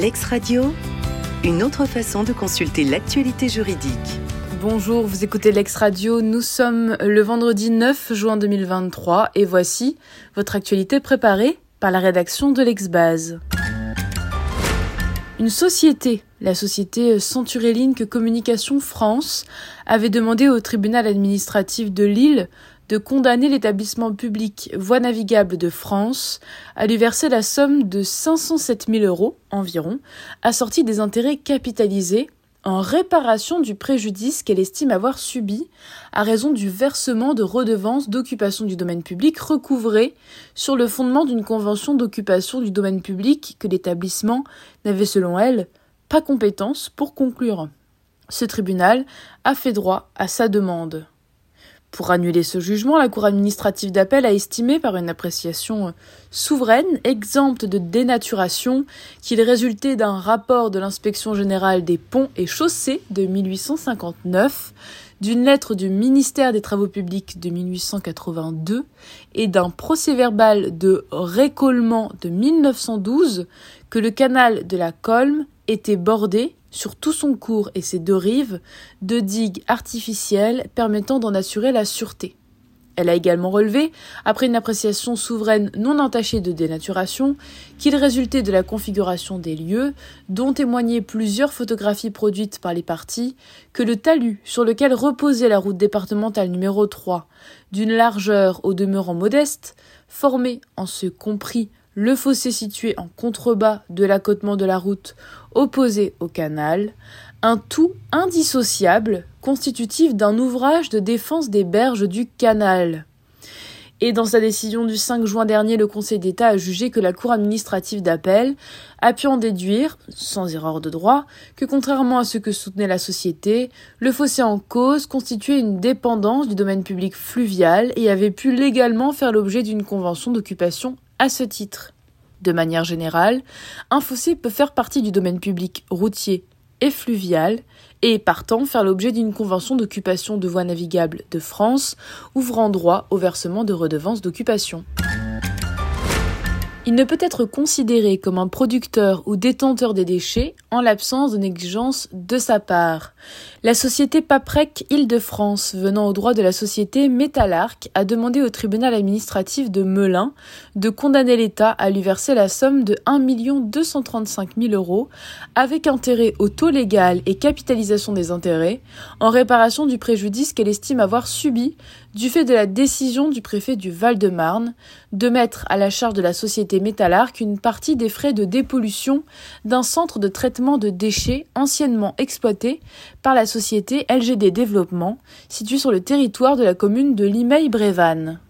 Lex Radio, une autre façon de consulter l'actualité juridique. Bonjour, vous écoutez Lex Radio, nous sommes le vendredi 9 juin 2023 et voici votre actualité préparée par la rédaction de l'Exbase. Une société, la société Centurelink Communication France, avait demandé au tribunal administratif de Lille de condamner l'établissement public Voie navigable de France à lui verser la somme de 507 000 euros environ, assortie des intérêts capitalisés en réparation du préjudice qu'elle estime avoir subi à raison du versement de redevances d'occupation du domaine public recouvrées sur le fondement d'une convention d'occupation du domaine public que l'établissement n'avait selon elle pas compétence pour conclure. Ce tribunal a fait droit à sa demande. Pour annuler ce jugement, la Cour administrative d'appel a estimé par une appréciation souveraine, exempte de dénaturation, qu'il résultait d'un rapport de l'inspection générale des ponts et chaussées de 1859, d'une lettre du ministère des Travaux publics de 1882 et d'un procès-verbal de récollement de 1912 que le canal de la Colme était bordé sur tout son cours et ses deux rives, de digues artificielles permettant d'en assurer la sûreté. Elle a également relevé, après une appréciation souveraine non entachée de dénaturation, qu'il résultait de la configuration des lieux, dont témoignaient plusieurs photographies produites par les parties, que le talus sur lequel reposait la route départementale numéro 3, d'une largeur au demeurant modeste, formé en ce compris le fossé situé en contrebas de l'accotement de la route opposé au canal, un tout indissociable constitutif d'un ouvrage de défense des berges du canal. Et dans sa décision du 5 juin dernier, le Conseil d'État a jugé que la Cour administrative d'appel a pu en déduire, sans erreur de droit, que contrairement à ce que soutenait la société, le fossé en cause constituait une dépendance du domaine public fluvial et avait pu légalement faire l'objet d'une convention d'occupation à ce titre. De manière générale, un fossé peut faire partie du domaine public routier et fluvial et partant faire l'objet d'une convention d'occupation de voies navigables de France ouvrant droit au versement de redevances d'occupation. Il ne peut être considéré comme un producteur ou détenteur des déchets en l'absence de négligence de sa part. La société Paprec Île-de-France, venant au droit de la société Métallarc, a demandé au tribunal administratif de Melun de condamner l'État à lui verser la somme de 1 235 000 euros avec intérêt au taux légal et capitalisation des intérêts en réparation du préjudice qu'elle estime avoir subi du fait de la décision du préfet du Val-de-Marne de mettre à la charge de la société Métallarc une partie des frais de dépollution d'un centre de traitement de déchets anciennement exploité par la société LGD Développement, située sur le territoire de la commune de Limeil-Brévannes.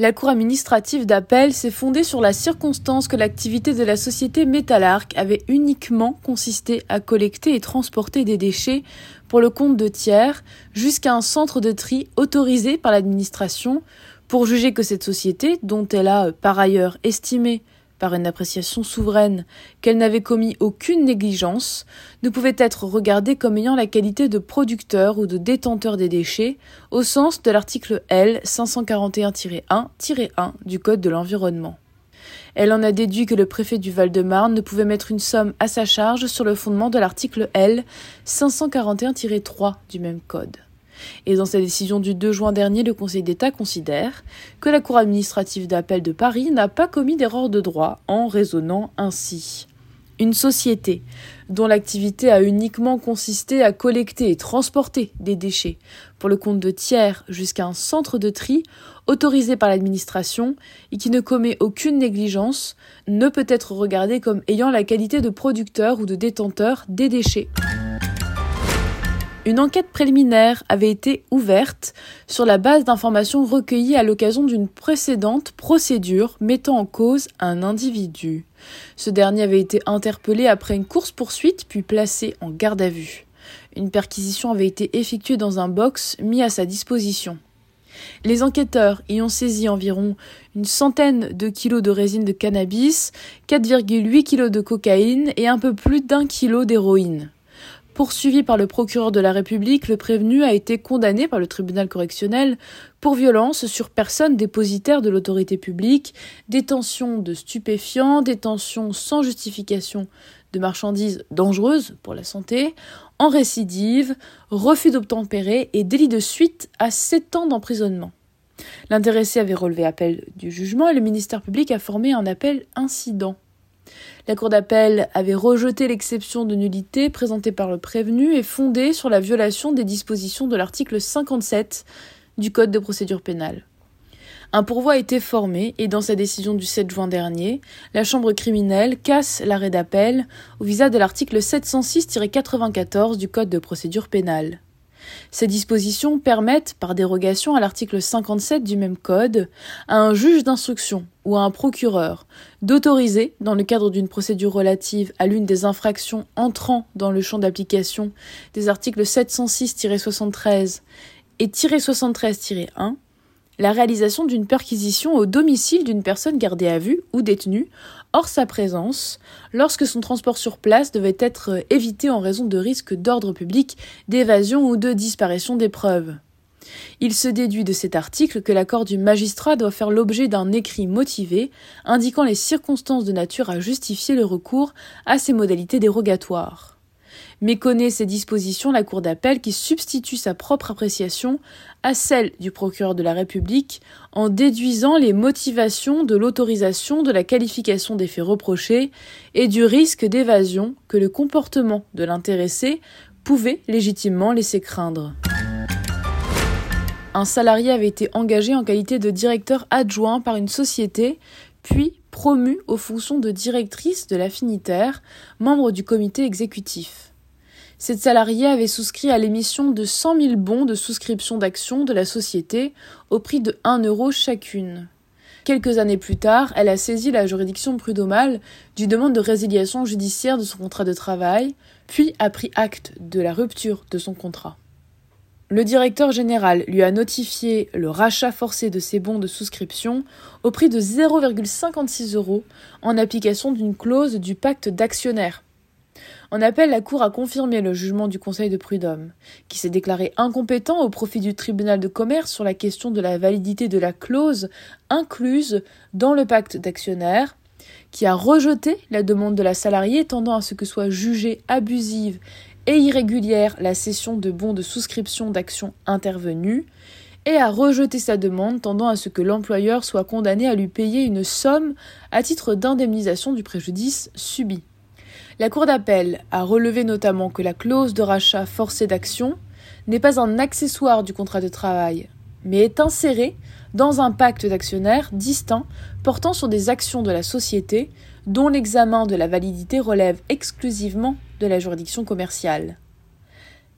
La Cour administrative d'appel s'est fondée sur la circonstance que l'activité de la société Métallarc avait uniquement consisté à collecter et transporter des déchets pour le compte de tiers jusqu'à un centre de tri autorisé par l'administration pour juger que cette société, dont elle a par ailleurs estimé par une appréciation souveraine qu'elle n'avait commis aucune négligence, ne pouvait être regardée comme ayant la qualité de producteur ou de détenteur des déchets au sens de l'article L 541-1-1 du Code de l'environnement. Elle en a déduit que le préfet du Val-de-Marne ne pouvait mettre une somme à sa charge sur le fondement de l'article L 541-3 du même code. Et dans sa décision du 2 juin dernier, le Conseil d'État considère que la Cour administrative d'appel de Paris n'a pas commis d'erreur de droit en raisonnant ainsi. Une société dont l'activité a uniquement consisté à collecter et transporter des déchets pour le compte de tiers jusqu'à un centre de tri autorisé par l'administration et qui ne commet aucune négligence ne peut être regardée comme ayant la qualité de producteur ou de détenteur des déchets. Une enquête préliminaire avait été ouverte sur la base d'informations recueillies à l'occasion d'une précédente procédure mettant en cause un individu. Ce dernier avait été interpellé après une course-poursuite puis placé en garde à vue. Une perquisition avait été effectuée dans un box mis à sa disposition. Les enquêteurs y ont saisi environ une centaine de kilos de résine de cannabis, 4,8 kilos de cocaïne et un peu plus d'un kilo d'héroïne. Poursuivi par le procureur de la République, le prévenu a été condamné par le tribunal correctionnel pour violence sur personne dépositaire de l'autorité publique, détention de stupéfiants, détention sans justification de marchandises dangereuses pour la santé, en récidive, refus d'obtempérer et délit de suite à 7 ans d'emprisonnement. L'intéressé avait relevé appel du jugement et le ministère public a formé un appel incident. La Cour d'appel avait rejeté l'exception de nullité présentée par le prévenu et fondée sur la violation des dispositions de l'article 57 du Code de procédure pénale. Un pourvoi a été formé et dans sa décision du 7 juin dernier, la Chambre criminelle casse l'arrêt d'appel au visa de l'article 706-94 du Code de procédure pénale. Ces dispositions permettent, par dérogation à l'article 57 du même code, à un juge d'instruction ou à un procureur d'autoriser, dans le cadre d'une procédure relative à l'une des infractions entrant dans le champ d'application des articles 706-73 et 73-1, la réalisation d'une perquisition au domicile d'une personne gardée à vue ou détenue hors sa présence lorsque son transport sur place devait être évité en raison de risques d'ordre public, d'évasion ou de disparition des preuves. Il se déduit de cet article que l'accord du magistrat doit faire l'objet d'un écrit motivé indiquant les circonstances de nature à justifier le recours à ces modalités dérogatoires méconnaît ces dispositions la Cour d'appel qui substitue sa propre appréciation à celle du procureur de la République en déduisant les motivations de l'autorisation de la qualification des faits reprochés et du risque d'évasion que le comportement de l'intéressé pouvait légitimement laisser craindre. Un salarié avait été engagé en qualité de directeur adjoint par une société, puis promu aux fonctions de directrice de l'affinitaire, membre du comité exécutif. Cette salariée avait souscrit à l'émission de 100 000 bons de souscription d'actions de la société au prix de 1 euro chacune. Quelques années plus tard, elle a saisi la juridiction prud'homale d'une demande de résiliation judiciaire de son contrat de travail, puis a pris acte de la rupture de son contrat. Le directeur général lui a notifié le rachat forcé de ses bons de souscription au prix de 0,56 euros en application d'une clause du pacte d'actionnaires. En appel, la Cour a confirmé le jugement du Conseil de prud'homme, qui s'est déclaré incompétent au profit du tribunal de commerce sur la question de la validité de la clause incluse dans le pacte d'actionnaires, qui a rejeté la demande de la salariée tendant à ce que soit jugée abusive et irrégulière la cession de bons de souscription d'actions intervenues, et a rejeté sa demande tendant à ce que l'employeur soit condamné à lui payer une somme à titre d'indemnisation du préjudice subi. La Cour d'appel a relevé notamment que la clause de rachat forcé d'action n'est pas un accessoire du contrat de travail, mais est insérée dans un pacte d'actionnaires distinct portant sur des actions de la société dont l'examen de la validité relève exclusivement de la juridiction commerciale.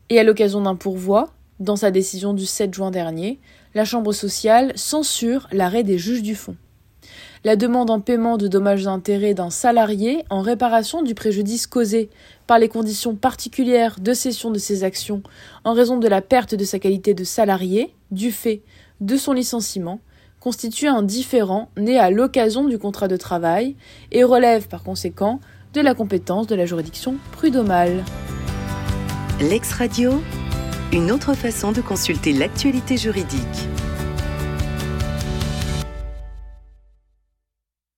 Et à l'occasion d'un pourvoi, dans sa décision du 7 juin dernier, la Chambre sociale censure l'arrêt des juges du fonds la demande en paiement de dommages d'intérêt d'un salarié en réparation du préjudice causé par les conditions particulières de cession de ses actions en raison de la perte de sa qualité de salarié du fait de son licenciement constitue un différent né à l'occasion du contrat de travail et relève par conséquent de la compétence de la juridiction prud'homale. L'ex-radio, une autre façon de consulter l'actualité juridique.